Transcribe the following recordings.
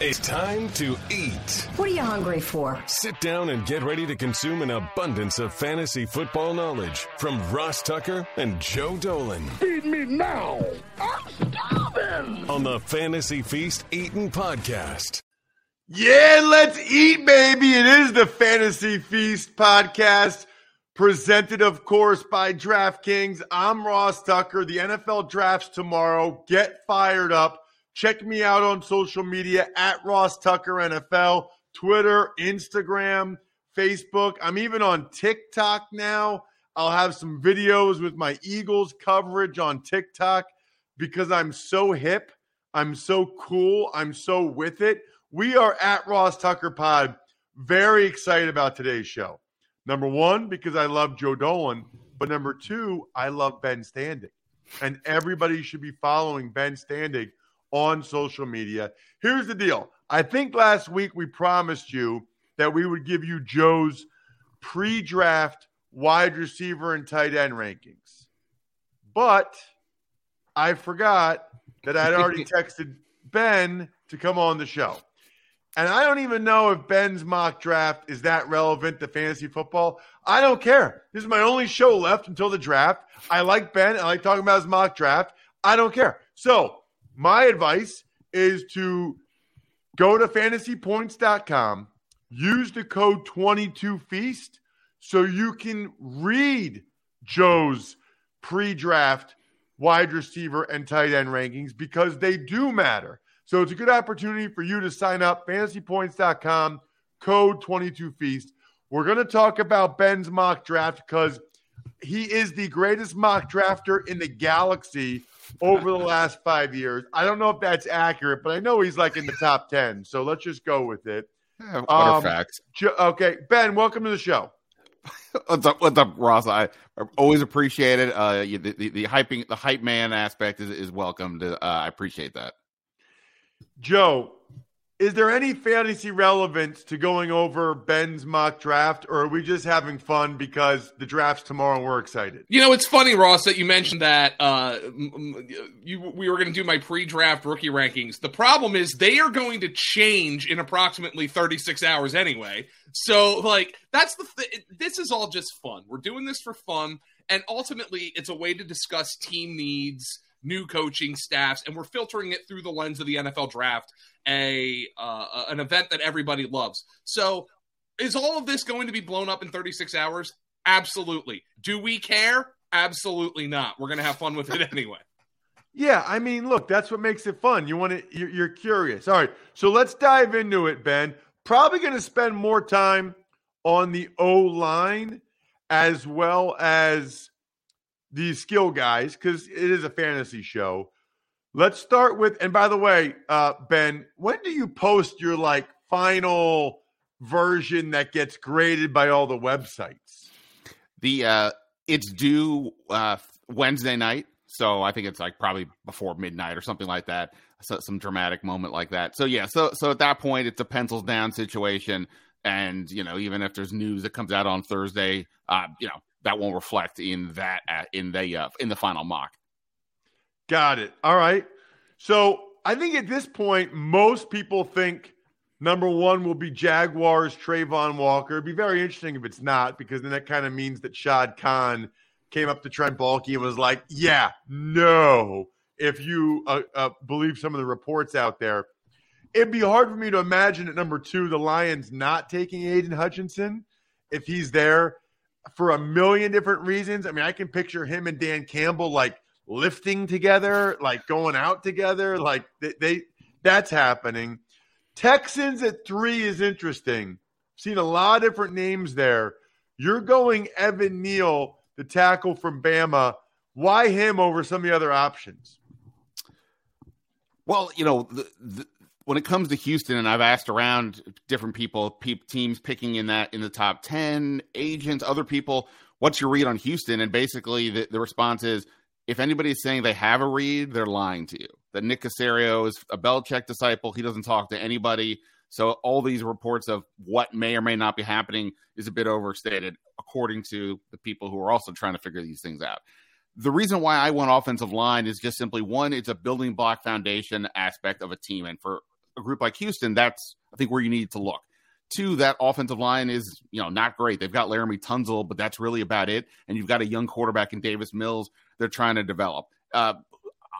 It's time to eat. What are you hungry for? Sit down and get ready to consume an abundance of fantasy football knowledge from Ross Tucker and Joe Dolan. Feed me now. I'm starving. On the Fantasy Feast Eating Podcast. Yeah, let's eat, baby. It is the Fantasy Feast podcast, presented, of course, by DraftKings. I'm Ross Tucker. The NFL drafts tomorrow. Get fired up. Check me out on social media at Ross Tucker NFL, Twitter, Instagram, Facebook. I'm even on TikTok now. I'll have some videos with my Eagles coverage on TikTok because I'm so hip. I'm so cool. I'm so with it. We are at Ross Tucker Pod. Very excited about today's show. Number one, because I love Joe Dolan. But number two, I love Ben Standig. And everybody should be following Ben Standig on social media. Here's the deal I think last week we promised you that we would give you Joe's pre draft wide receiver and tight end rankings. But I forgot that I'd already texted Ben to come on the show. And I don't even know if Ben's mock draft is that relevant to fantasy football. I don't care. This is my only show left until the draft. I like Ben. I like talking about his mock draft. I don't care. So my advice is to go to fantasypoints.com, use the code 22feast so you can read Joe's pre draft wide receiver and tight end rankings because they do matter. So it's a good opportunity for you to sign up fantasypoints.com, code 22feast. We're going to talk about Ben's mock draft because he is the greatest mock drafter in the galaxy over the last five years. I don't know if that's accurate, but I know he's like in the top 10. So let's just go with it. Yeah, what um, facts? Okay. Ben, welcome to the show. what's up, what's up, Ross? I always appreciate it. Uh, the, the, the hyping, the hype man aspect is, is welcome. To, uh, I appreciate that. Joe, is there any fantasy relevance to going over Ben's mock draft, or are we just having fun because the draft's tomorrow and we're excited? You know, it's funny, Ross, that you mentioned that uh, you we were going to do my pre-draft rookie rankings. The problem is they are going to change in approximately 36 hours anyway. So, like, that's the th- this is all just fun. We're doing this for fun, and ultimately, it's a way to discuss team needs new coaching staffs, and we're filtering it through the lens of the NFL draft, a uh, an event that everybody loves. So, is all of this going to be blown up in 36 hours? Absolutely. Do we care? Absolutely not. We're going to have fun with it anyway. Yeah, I mean, look, that's what makes it fun. You want to, you're, you're curious. All right, so let's dive into it, Ben. Probably going to spend more time on the O line as well as the skill guys because it is a fantasy show. Let's start with, and by the way, uh, Ben, when do you post your like final version that gets graded by all the websites? The uh, it's due uh, Wednesday night, so I think it's like probably before midnight or something like that. So, some dramatic moment like that. So yeah, so so at that point, it's a pencils down situation, and you know even if there's news that comes out on Thursday, uh, you know that won't reflect in that uh, in the uh, in the final mock. Got it. All right. So I think at this point, most people think number one will be Jaguars Travon Walker. It'd be very interesting if it's not, because then that kind of means that Shad Khan came up to Trent Baalke and was like, "Yeah, no." If you uh, uh, believe some of the reports out there, it'd be hard for me to imagine at number two the Lions not taking Aidan Hutchinson if he's there for a million different reasons. I mean, I can picture him and Dan Campbell like lifting together, like going out together, like they, they that's happening. Texans at three is interesting. Seen a lot of different names there. You're going Evan Neal, the tackle from Bama. Why him over some of the other options? Well, you know, the, the, when it comes to Houston, and I've asked around different people, pe- teams picking in that in the top ten, agents, other people, what's your read on Houston? And basically, the, the response is, if anybody is saying they have a read, they're lying to you. That Nick Caserio is a Belichick disciple. He doesn't talk to anybody. So all these reports of what may or may not be happening is a bit overstated, according to the people who are also trying to figure these things out the reason why I want offensive line is just simply one, it's a building block foundation aspect of a team. And for a group like Houston, that's I think where you need to look. Two, that offensive line is you know not great. They've got Laremy Tunsil, but that's really about it. And you've got a young quarterback in Davis Mills. They're trying to develop. Uh,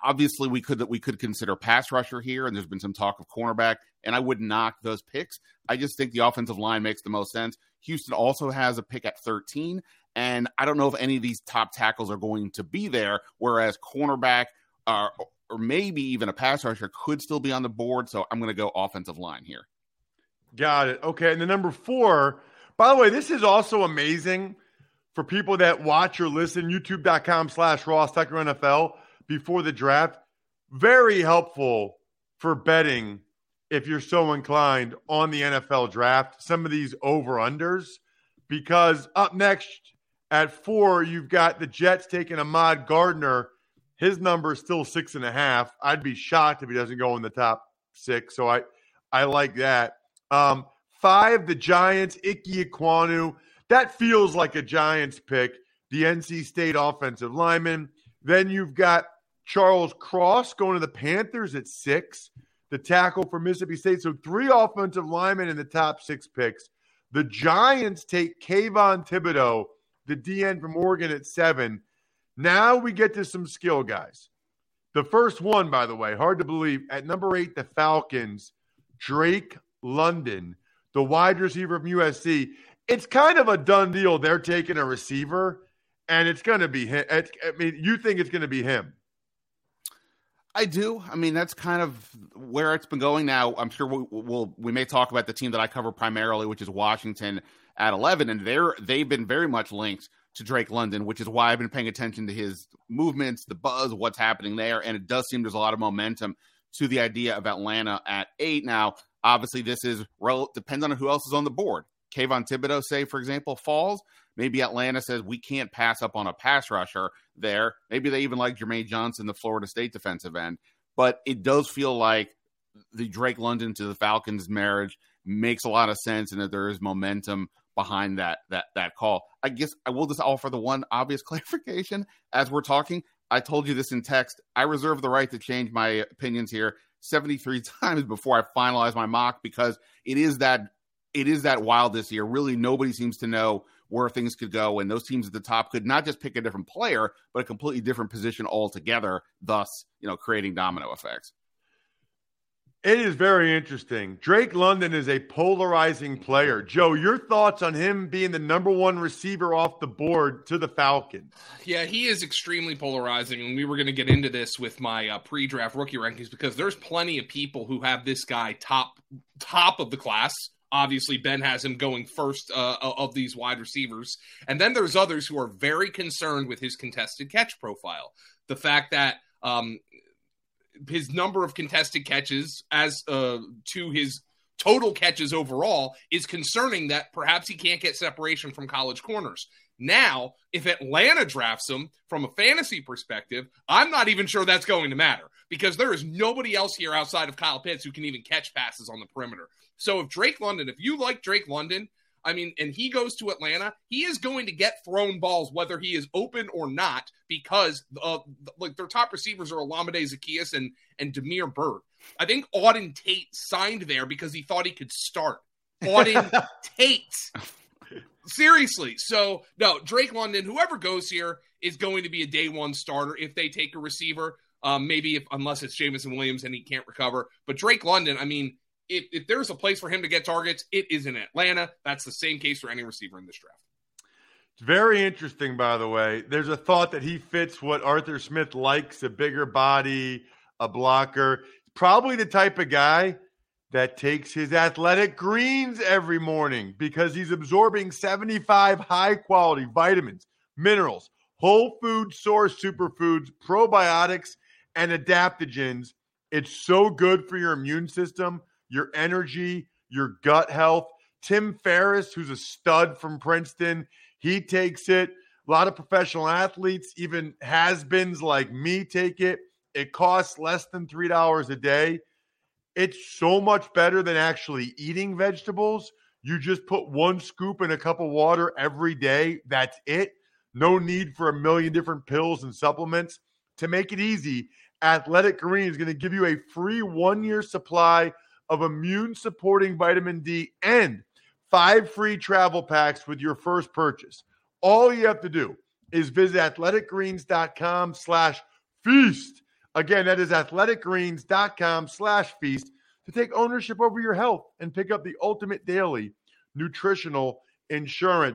obviously, we could we could consider pass rusher here, and there's been some talk of cornerback. And I would knock those picks. I just think the offensive line makes the most sense. Houston also has a pick at 13, and I don't know if any of these top tackles are going to be there. Whereas cornerback uh, or maybe even a pass rusher could still be on the board. So I'm going to go offensive line here. Got it. Okay. And the number four, by the way, this is also amazing for people that watch or listen, youtube.com slash Ross Tucker NFL before the draft. Very helpful for betting if you're so inclined on the NFL draft, some of these over unders, because up next at four, you've got the Jets taking Ahmad Gardner. His number is still six and a half. I'd be shocked if he doesn't go in the top six. So I, I like that. Um, five, the Giants, Ike Ekwonu. That feels like a Giants pick. The NC State offensive lineman. Then you've got Charles Cross going to the Panthers at six, the tackle for Mississippi State. So three offensive linemen in the top six picks. The Giants take Kayvon Thibodeaux, the DN from Oregon, at seven. Now we get to some skill guys. The first one, by the way, hard to believe, at number eight, the Falcons, Drake London, the wide receiver from USC. It's kind of a done deal. They're taking a receiver, and it's going to be him. I mean, you think it's going to be him? I do. I mean, that's kind of where it's been going now. I'm sure we'll, we'll, we may talk about the team that I cover primarily, which is Washington at 11, and they're they've been very much linked to Drake London, which is why I've been paying attention to his movements, the buzz, what's happening there, and it does seem there's a lot of momentum to the idea of Atlanta at eight. Now, obviously, this is rel- depends on who else is on the board. Kayvon Thibodeaux, say for example, falls. Maybe Atlanta says we can't pass up on a pass rusher there. Maybe they even like Jermaine Johnson, the Florida State defensive end. But it does feel like the Drake London to the Falcons marriage makes a lot of sense, and that there is momentum behind that that that call. I guess I will just offer the one obvious clarification as we're talking. I told you this in text. I reserve the right to change my opinions here 73 times before I finalize my mock because it is that it is that wild this year. Really, nobody seems to know where things could go, and those teams at the top could not just pick a different player, but a completely different position altogether. Thus, you know, creating domino effects. It is very interesting. Drake London is a polarizing player. Joe, your thoughts on him being the number one receiver off the board to the Falcons? Yeah, he is extremely polarizing, and we were going to get into this with my uh, pre-draft rookie rankings because there's plenty of people who have this guy top top of the class. Obviously, Ben has him going first uh, of these wide receivers, and then there's others who are very concerned with his contested catch profile. The fact that um, his number of contested catches as uh, to his total catches overall is concerning that perhaps he can't get separation from college corners. Now, if Atlanta drafts him from a fantasy perspective, I'm not even sure that's going to matter because there is nobody else here outside of Kyle Pitts who can even catch passes on the perimeter. So if Drake London, if you like Drake London, I mean, and he goes to Atlanta, he is going to get thrown balls whether he is open or not because uh, like their top receivers are Olamide Zaccheaus and and Damiere Byrd. I think Auden Tate signed there because he thought he could start. Auden Tate. Seriously. So, no, Drake London, whoever goes here is going to be a day one starter if they take a receiver. Um, maybe if unless it's Jameson Williams and he can't recover. But Drake London, I mean, if, if there's a place for him to get targets, it is in Atlanta. That's the same case for any receiver in this draft. It's very interesting, by the way. There's a thought that he fits what Arthur Smith likes a bigger body, a blocker. Probably the type of guy that takes his athletic greens every morning because he's absorbing 75 high quality vitamins, minerals, whole food source superfoods, probiotics, and adaptogens. It's so good for your immune system your energy, your gut health. Tim Ferriss, who's a stud from Princeton, he takes it. A lot of professional athletes, even has beens like me, take it. It costs less than $3 a day. It's so much better than actually eating vegetables. You just put one scoop in a cup of water every day. That's it. No need for a million different pills and supplements. To make it easy, Athletic Green is going to give you a free one year supply of immune supporting vitamin D and five free travel packs with your first purchase. All you have to do is visit athleticgreens.com slash feast. Again, that is athleticgreens.com slash feast to take ownership over your health and pick up the ultimate daily nutritional insurance.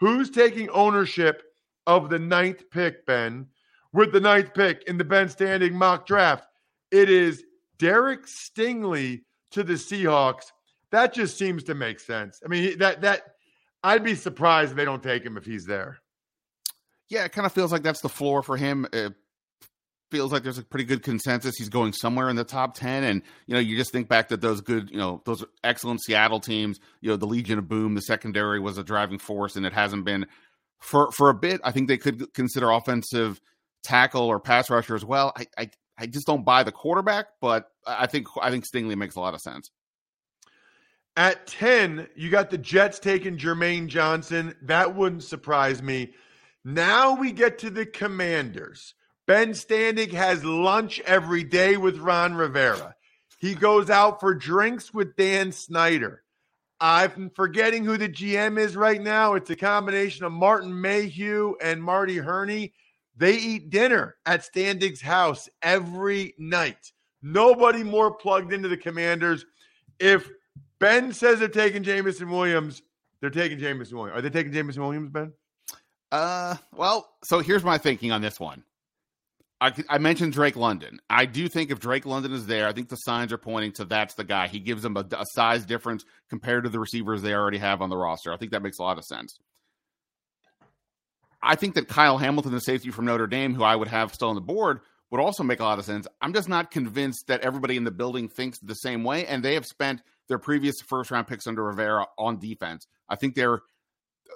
Who's taking ownership of the ninth pick, Ben? With the ninth pick in the Ben Standig mock draft, it is Derek Stingley to the Seahawks. That just seems to make sense. I mean, that that I'd be surprised if they don't take him if he's there. Yeah, it kind of feels like that's the floor for him. It feels like there's a pretty good consensus. He's going somewhere in the top 10. And, you know, you just think back that those good, you know, those excellent Seattle teams, you know, the Legion of Boom, the secondary was a driving force, and it hasn't been for for a bit. I think they could consider offensive tackle or pass rusher as well. I, I, I just don't buy the quarterback, but I think I think Stingley makes a lot of sense. At 10, you got the Jets taking Jermaine Johnson. That wouldn't surprise me. Now we get to the Commanders. Ben Standig has lunch every day with Ron Rivera. He goes out for drinks with Dan Snyder. I'm forgetting who the GM is right now. It's a combination of Martin Mayhew and Marty Hurney. They eat dinner at Standig's house every night. Nobody more plugged into the Commanders. If Ben says they're taking Jameson Williams, they're taking Jameson Williams. Are they taking Jameson Williams, Ben? Uh, well, so here's my thinking on this one. I, I, mentioned Drake London. I do think if Drake London is there, I think the signs are pointing to that's the guy. He gives them a, a, size difference compared to the receivers they already have on the roster. I think that makes a lot of sense. I think that Kyle Hamilton, the safety from Notre Dame, who I would have still on the board, would also make a lot of sense. I'm just not convinced that everybody in the building thinks the same way, and they have spent their previous first round picks under Rivera on defense. I think there's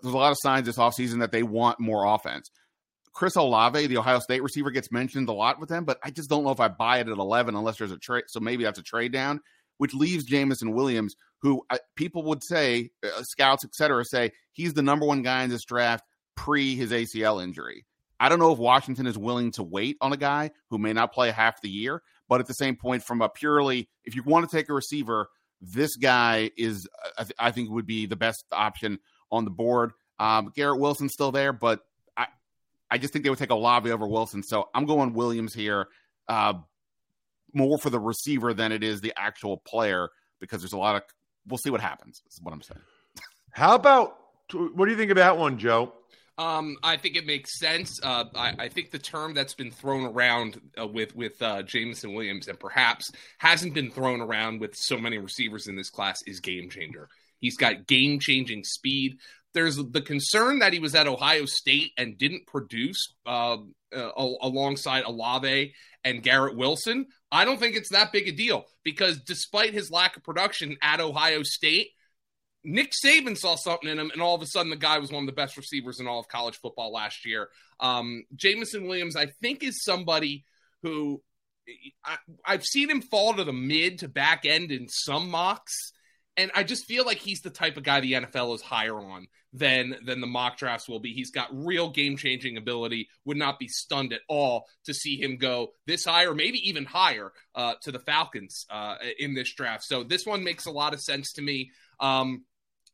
a lot of signs this offseason that they want more offense. Chris Olave, the Ohio State receiver, gets mentioned a lot with them, but I just don't know if I buy it at 11 unless there's a trade. So maybe that's a trade down, which leaves Jameson Williams, who uh, people would say, uh, scouts, etc., say he's the number one guy in this draft pre his ACL injury. I don't know if Washington is willing to wait on a guy who may not play half the year, but at the same point, from a purely, if you want to take a receiver, this guy is, uh, I think, would be the best option on the board. Um, Garrett Wilson's still there, but I just think they would take Olave over Wilson. So I'm going Williams here, uh, more for the receiver than it is the actual player because there's a lot of. We'll see what happens. Is what I'm saying. How about what do you think of that one, Joe? Um, I think it makes sense. Uh, I, I, think the term that's been thrown around uh, with with uh, Jameson Williams and perhaps hasn't been thrown around with so many receivers in this class is game changer. He's got game changing speed. There's the concern that he was at Ohio State and didn't produce uh, uh, alongside Olave and Garrett Wilson. I don't think it's that big a deal because despite his lack of production at Ohio State, Nick Saban saw something in him, and all of a sudden, the guy was one of the best receivers in all of college football last year. Um, Jameson Williams, I think, is somebody who I, I've seen him fall to the mid to back end in some mocks, and I just feel like he's the type of guy the NFL is higher on than than the mock drafts will be. He's got real game changing ability. Would not be stunned at all to see him go this high or maybe even higher uh, to the Falcons uh, in this draft. So this one makes a lot of sense to me. Um,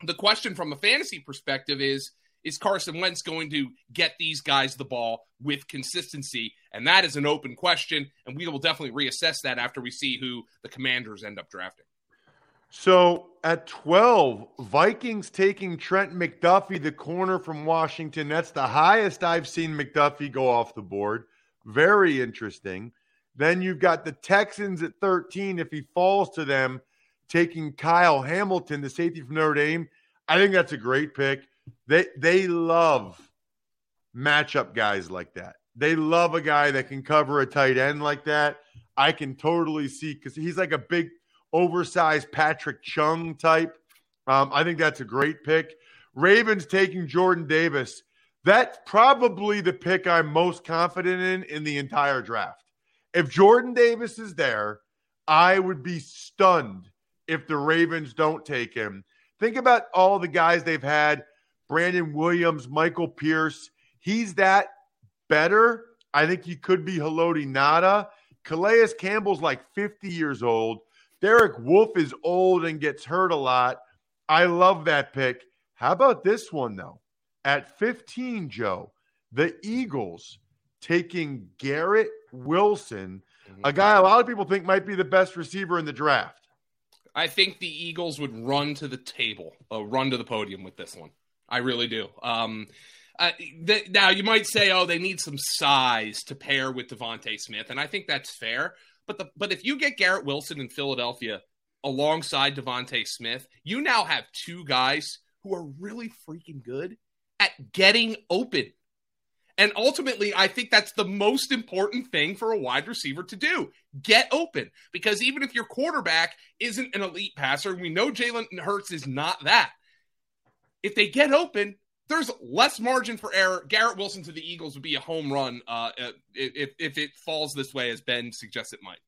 the question from a fantasy perspective is is Carson Wentz going to get these guys the ball with consistency? And that is an open question, and we will definitely reassess that after we see who the Commanders end up drafting. So at 12, Vikings taking Trent McDuffie, the corner from Washington. That's the highest I've seen McDuffie go off the board. Very interesting. Then you've got the Texans at 13. If he falls to them, taking Kyle Hamilton, the safety from Notre Dame. I think that's a great pick. They they love matchup guys like that. They love a guy that can cover a tight end like that. I can totally see because he's like a big oversized Patrick Chung type. Um, I think that's a great pick. Ravens taking Jordan Davis. That's probably the pick I'm most confident in in the entire draft. If Jordan Davis is there, I would be stunned if the Ravens don't take him. Think about all the guys they've had Brandon Williams, Michael Pierce. He's that better. I think he could be Haloti Ngata. Calais Campbell's like 50 years old. Derek Wolfe is old and gets hurt a lot. I love that pick. How about this one, though? At 15, Joe, the Eagles taking Garrett Wilson, mm-hmm. a guy a lot of people think might be the best receiver in the draft. I think the Eagles would run to the table, uh, run to the podium with this one. I really do. Um, uh, th- now you might say, "Oh, they need some size to pair with DeVonta Smith," and I think that's fair. But the but if you get Garrett Wilson in Philadelphia alongside DeVonta Smith, you now have two guys who are really freaking good at getting open. And ultimately, I think that's the most important thing for a wide receiver to do get open. Because even if your quarterback isn't an elite passer, we know Jalen Hurts is not that. If they get open, there's less margin for error. Garrett Wilson to the Eagles would be a home run uh, if, if it falls this way, as Ben suggests it might.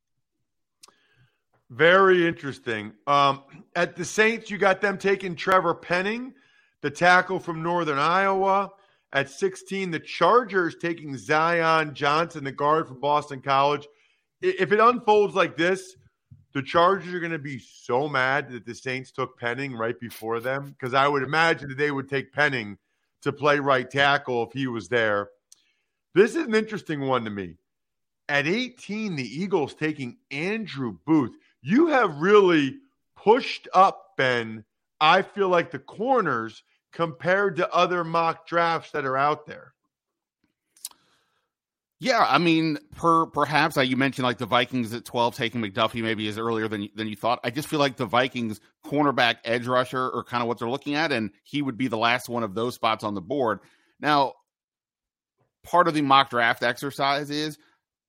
Very interesting. Um, at the Saints, you got them taking Trevor Penning, the tackle from Northern Iowa. At 16, the Chargers taking Zion Johnson, the guard from Boston College. If it unfolds like this, the Chargers are going to be so mad that the Saints took Penning right before them because I would imagine that they would take Penning to play right tackle if he was there. This is an interesting one to me. At 18, the Eagles taking Andrew Booth you have really pushed up, Ben. I feel like the corners compared to other mock drafts that are out there. Yeah, I mean, per perhaps you mentioned like the Vikings at twelve taking McDuffie maybe is earlier than than you thought. I just feel like the Vikings cornerback edge rusher are kind of what they're looking at, and he would be the last one of those spots on the board. Now, part of the mock draft exercise is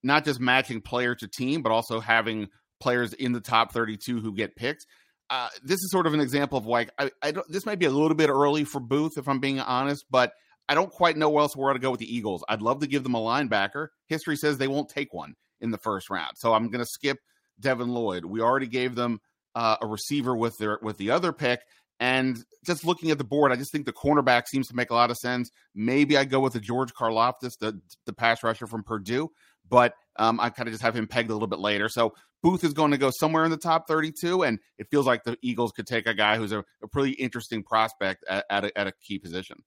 not just matching player to team, but also having players in the top 32 who get picked. Uh, this is sort of an example of like I, I don't. This might be a little bit early for Booth, if I'm being honest, but I don't quite know where else we're going to go with the Eagles. I'd love to give them a linebacker. History says they won't take one in the first round, so I'm going to skip Devin Lloyd. We already gave them uh, a receiver with their with the other pick, and just looking at the board, I just think the cornerback seems to make a lot of sense. Maybe I go with the George Karlaftis, the the pass rusher from Purdue, but um, I kind of just have him pegged a little bit later. So Booth is going to go somewhere in the top 32, and it feels like the Eagles could take a guy who's a, a pretty interesting prospect at, at, a, at a key position.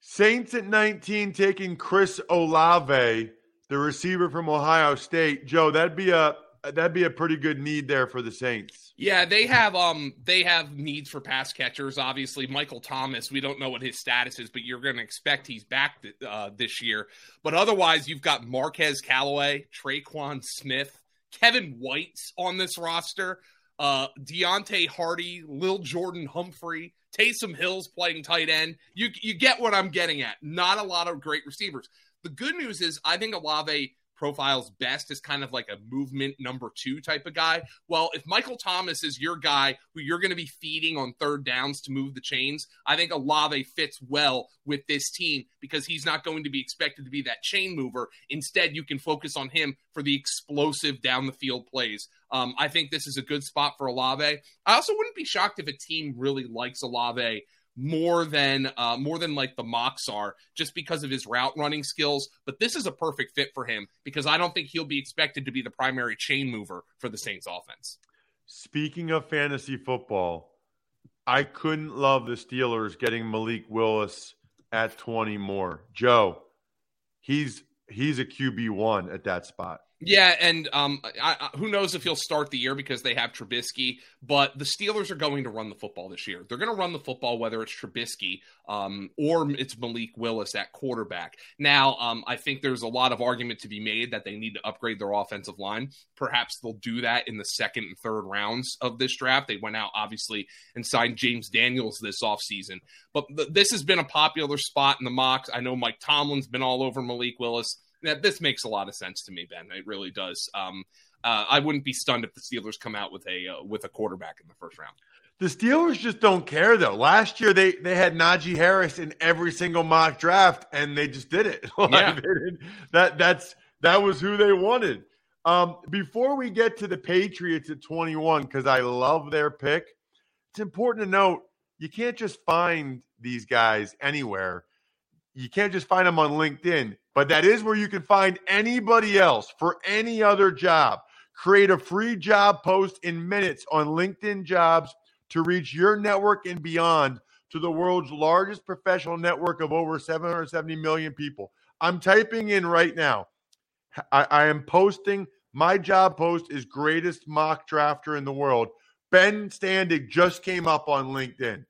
Saints at 19 taking Chris Olave, the receiver from Ohio State. Joe, that'd be a that'd be a pretty good need there for the Saints. Yeah, they have um they have needs for pass catchers. Obviously, Michael Thomas. We don't know what his status is, but you're going to expect he's back th- uh, this year. But otherwise, you've got Marquez Callaway, Tre'Quan Smith, Kevin White's on this roster. Uh, Deonte Harty, Lil Jordan Humphrey, Taysom Hill's playing tight end. You you get what I'm getting at. Not a lot of great receivers. The good news is I think Olave profiles best as kind of like a movement number two type of guy. Well, if Michael Thomas is your guy who you're going to be feeding on third downs to move the chains, I think Olave fits well with this team because he's not going to be expected to be that chain mover. Instead, you can focus on him for the explosive down the field plays. Um, I think this is a good spot for Olave. I also wouldn't be shocked if a team really likes Olave more than uh, more than like the mocks are just because of his route running skills. But this is a perfect fit for him because I don't think he'll be expected to be the primary chain mover for the Saints offense. Speaking of fantasy football, I couldn't love the Steelers getting Malik Willis at 20 more. Joe, he's he's a QB one at that spot. Yeah, and um, I, I, who knows if he'll start the year because they have Trubisky. But the Steelers are going to run the football this year. They're going to run the football whether it's Trubisky um, or it's Malik Willis at quarterback. Now, um, I think there's a lot of argument to be made that they need to upgrade their offensive line. Perhaps they'll do that in the second and third rounds of this draft. They went out obviously and signed James Daniels this offseason. But th- this has been a popular spot in the mocks. I know Mike Tomlin's been all over Malik Willis that this makes a lot of sense to me, Ben. It really does. Um, uh, I wouldn't be stunned if the Steelers come out with a uh, with a quarterback in the first round. The Steelers just don't care though. Last year they they had Najee Harris in every single mock draft, and they just did it. like, Yeah. that that's that was who they wanted. Um, before we get to the Patriots at 21, because I love their pick, it's important to note you can't just find these guys anywhere. You can't just find them on LinkedIn, but that is where you can find anybody else for any other job. Create a free job post in minutes on LinkedIn jobs to reach your network and beyond to the world's largest professional network of over 770 million people. I'm typing in right now. I, I am posting my job post is greatest mock drafter in the world. Ben Standig just came up on LinkedIn.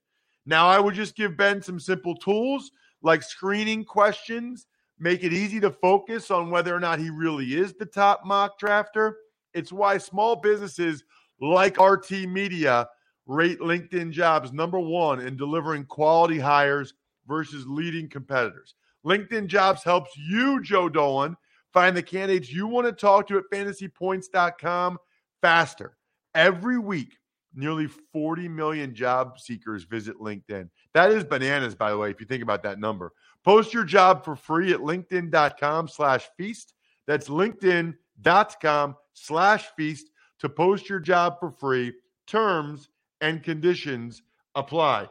Now I would just give Ben some simple tools like screening questions, make it easy to focus on whether or not he really is the top mock drafter. It's why small businesses like RT Media rate LinkedIn jobs number one in delivering quality hires versus leading competitors. LinkedIn jobs helps you, Joe Dolan, find the candidates you want to talk to at fantasypoints.com faster. Every week, nearly 40 million job seekers visit LinkedIn. That is bananas, by the way, if you think about that number. Post your job for free at linkedin.com slash feast. That's linkedin.com slash feast to post your job for free. Terms and conditions apply.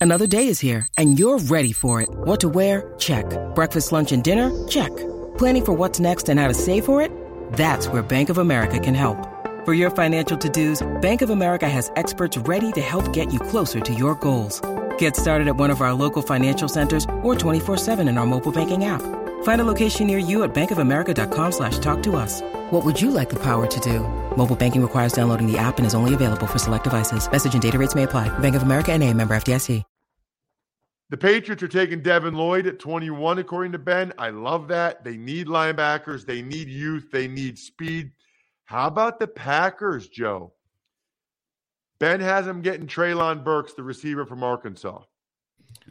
Another day is here, and you're ready for it. What to wear? Check. Breakfast, lunch, and dinner? Check. Planning for what's next and how to save for it? That's where Bank of America can help. For your financial to-dos, Bank of America has experts ready to help get you closer to your goals. Get started at one of our local financial centers or 24-7 in our mobile banking app. Find a location near you at bankofamerica.com slash talk to us. What would you like the power to do? Mobile banking requires downloading the app and is only available for select devices. Message and data rates may apply. Bank of America and a member FDIC. The Patriots are taking Devin Lloyd at 21, according to Ben. I love that. They need linebackers, they need youth, they need speed. How about the Packers, Joe? Ben has them getting Treylon Burks, the receiver from Arkansas.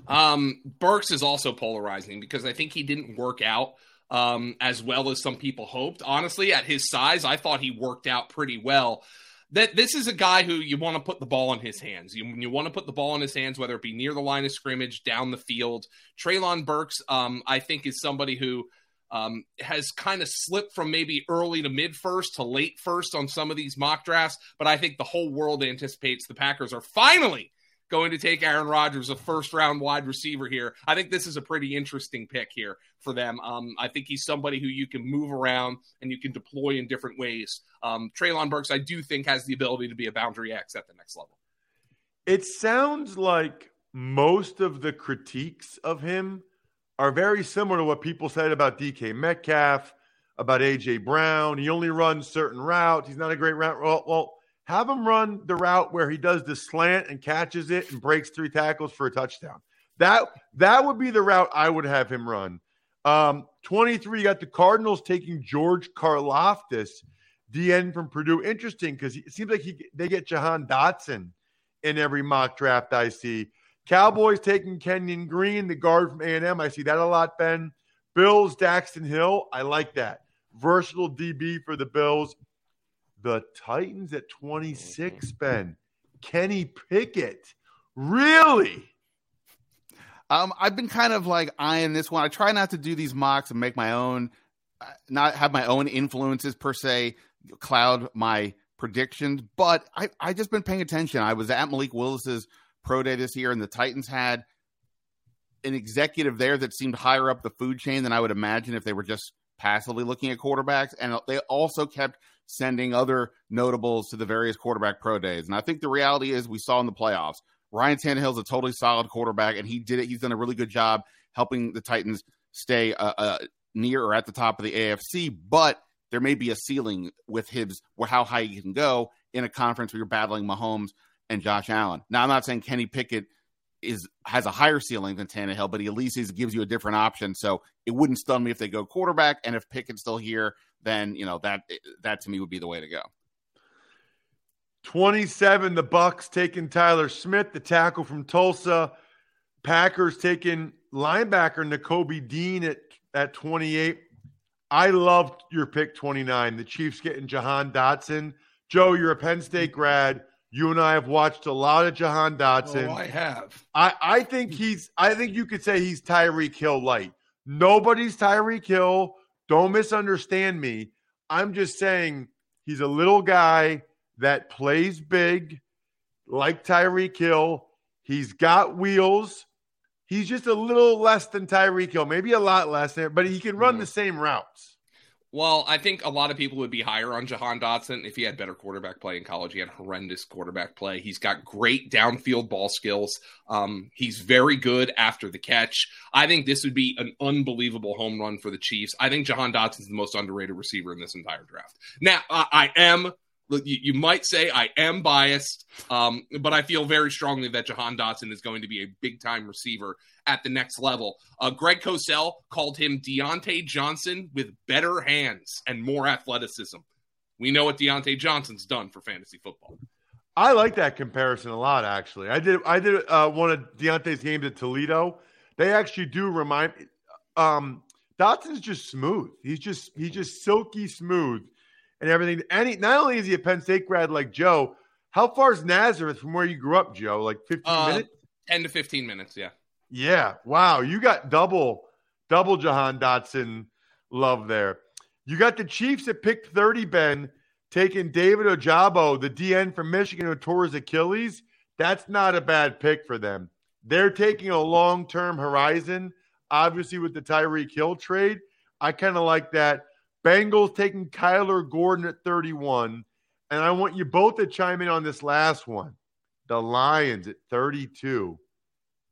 Um, Burks is also polarizing because I think he didn't work out um, as well as some people hoped. Honestly, at his size, I thought he worked out pretty well. That this is a guy who you want to put the ball in his hands. You, you want to put the ball in his hands, whether it be near the line of scrimmage, down the field. Treylon Burks, um, I think, is somebody who um, has kind of slipped from maybe early to mid first to late first on some of these mock drafts. But I think the whole world anticipates the Packers are finally going to take Aaron Rodgers, a first round wide receiver here. I think this is a pretty interesting pick here for them. Um, I think he's somebody who you can move around and you can deploy in different ways. Um, Treylon Burks, I do think, has the ability to be a boundary X at the next level. It sounds like most of the critiques of him are very similar to what people said about DK Metcalf, about AJ Brown. He only runs certain routes. He's not a great route. Well, well, have him run the route where he does the slant and catches it and breaks three tackles for a touchdown. That that would be the route I would have him run. Um, 23, you got the Cardinals taking George Karlaftis, DN from Purdue. Interesting because it seems like he, they get Jahan Dotson in every mock draft I see. Cowboys taking Kenyon Green, the guard from A&M. I see that a lot, Ben. Bills, Daxton Hill. I like that. Versatile DB for the Bills. The Titans at 26, Ben. Kenny Pickett. Really? Um, I've been kind of like eyeing this one. I try not to do these mocks and make my own, uh, not have my own influences per se cloud my predictions. But I I just been paying attention. I was at Malik Willis's pro day this year, and the Titans had an executive there that seemed higher up the food chain than I would imagine if they were just passively looking at quarterbacks. And they also kept sending other notables to the various quarterback pro days. And I think the reality is we saw in the playoffs. Ryan Tannehill's a totally solid quarterback, and he did it. He's done a really good job helping the Titans stay uh, uh, near or at the top of the AFC. But there may be a ceiling with his how high he can go in a conference where you're battling Mahomes and Josh Allen. Now, I'm not saying Kenny Pickett is has a higher ceiling than Tannehill, but he at least is, gives you a different option. So it wouldn't stun me if they go quarterback, and if Pickett's still here, then you know that that to me would be the way to go. 27, the Bucs taking Tyler Smith, the tackle from Tulsa. Packers taking linebacker Nakobe Dean at, at 28. I loved your pick 29. The Chiefs getting Jahan Dotson. Joe, you're a Penn State grad. You and I have watched a lot of Jahan Dotson. Oh, I have. I, I think he's I think you could say he's Tyreek Hill light. Nobody's Tyreek Hill. Don't misunderstand me. I'm just saying he's a little guy that plays big, like Tyreek Hill. He's got wheels. He's just a little less than Tyreek Hill, maybe a lot less, but he can run mm. the same routes. Well, I think a lot of people would be higher on Jahan Dotson if he had better quarterback play in college. He had horrendous quarterback play. He's got great downfield ball skills. Um, he's very good after the catch. I think this would be an unbelievable home run for the Chiefs. I think Jahan Dotson's the most underrated receiver in this entire draft. Now, I, I am you, you, might say I am biased, um, but I feel very strongly that Jahan Dotson is going to be a big time receiver at the next level. Uh, Greg Cosell called him Diontae Johnson with better hands and more athleticism. We know what Diontae Johnson's done for fantasy football. I like that comparison a lot. Actually, I did. I did uh, one of Diontae's games at Toledo. They actually do remind. Um, Dotson's just smooth. He's just he's just silky smooth and everything. He, not only is he a Penn State grad like Joe, how far is Nazareth from where you grew up, Joe? Like 15 uh, minutes? 10 to 15 minutes, yeah. Yeah. Wow. You got double, double Jahan Dotson love there. You got the Chiefs that picked 30, Ben, taking David Ojabo, the DN from Michigan who tore his Achilles. That's not a bad pick for them. They're taking a long term horizon, obviously, with the Tyreek Hill trade. I kind of like that. Bengals taking Kyler Gordon at 31. And I want you both to chime in on this last one. The Lions at 32.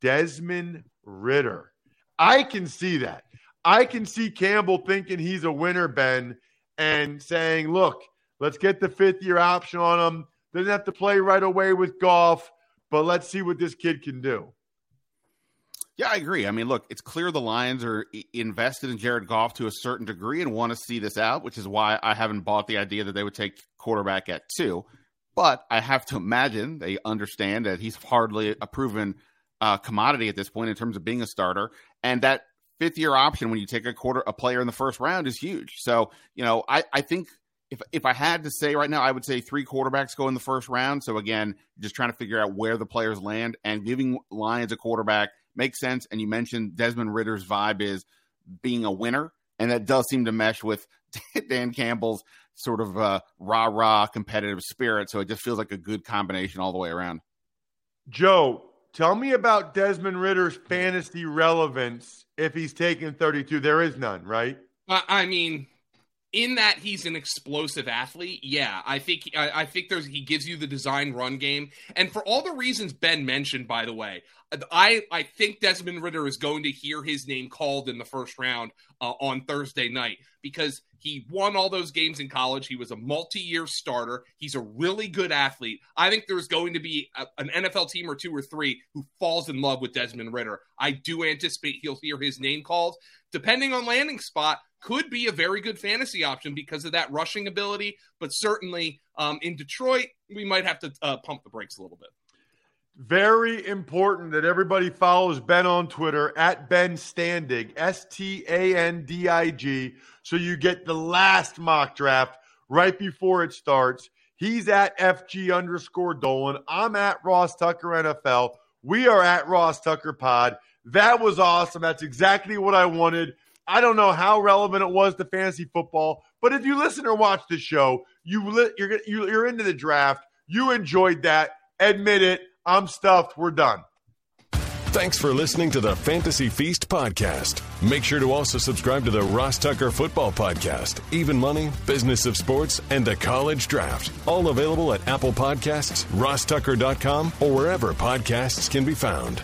Desmond Ridder. I can see that. I can see Campbell thinking he's a winner, Ben, and saying, look, let's get the fifth year option on him. Doesn't have to play right away with Goff, but let's see what this kid can do. Yeah, I agree. I mean, look, it's clear the Lions are invested in Jared Goff to a certain degree and want to see this out, which is why I haven't bought the idea that they would take quarterback at two. But I have to imagine they understand that he's hardly a proven uh, commodity at this point in terms of being a starter, and that fifth year option when you take a quarter a player in the first round is huge. So you know, I I think if if I had to say right now, I would say three quarterbacks go in the first round. So again, just trying to figure out where the players land and giving Lions a quarterback makes sense. And you mentioned Desmond Ridder's vibe is being a winner, and that does seem to mesh with Dan Campbell's sort of uh, rah rah competitive spirit. So it just feels like a good combination all the way around. Joe, tell me about Desmond Ridder's fantasy relevance if he's taking 32. There is none, right? I mean, in that he's an explosive athlete, yeah, I think I, I, think there's he gives you the design run game, and for all the reasons Ben mentioned, by the way, I I think Desmond Ridder is going to hear his name called in the first round uh, on Thursday night because he won all those games in college. He was a multi-year starter. He's a really good athlete. I think there's going to be a, an NFL team or two or three who falls in love with Desmond Ridder. I do anticipate he'll hear his name called. Depending on landing spot, could be a very good fantasy option because of that rushing ability. But certainly um, in Detroit, we might have to uh, pump the brakes a little bit. Very important that everybody follows Ben on Twitter at Ben Standig, S T A N D I G, so you get the last mock draft right before it starts. He's at FG underscore Dolan. I'm at Ross Tucker NFL. We are at Ross Tucker Pod. That was awesome. That's exactly what I wanted. I don't know how relevant it was to fantasy football, but if you listen or watch the show, you li- you're you're into the draft. You enjoyed that. Admit it. I'm stuffed. We're done. Thanks for listening to the Fantasy Feast podcast. Make sure to also subscribe to the Ross Tucker Football Podcast, Even Money, Business of Sports, and the College Draft. All available at Apple Podcasts, rosstucker.com, or wherever podcasts can be found.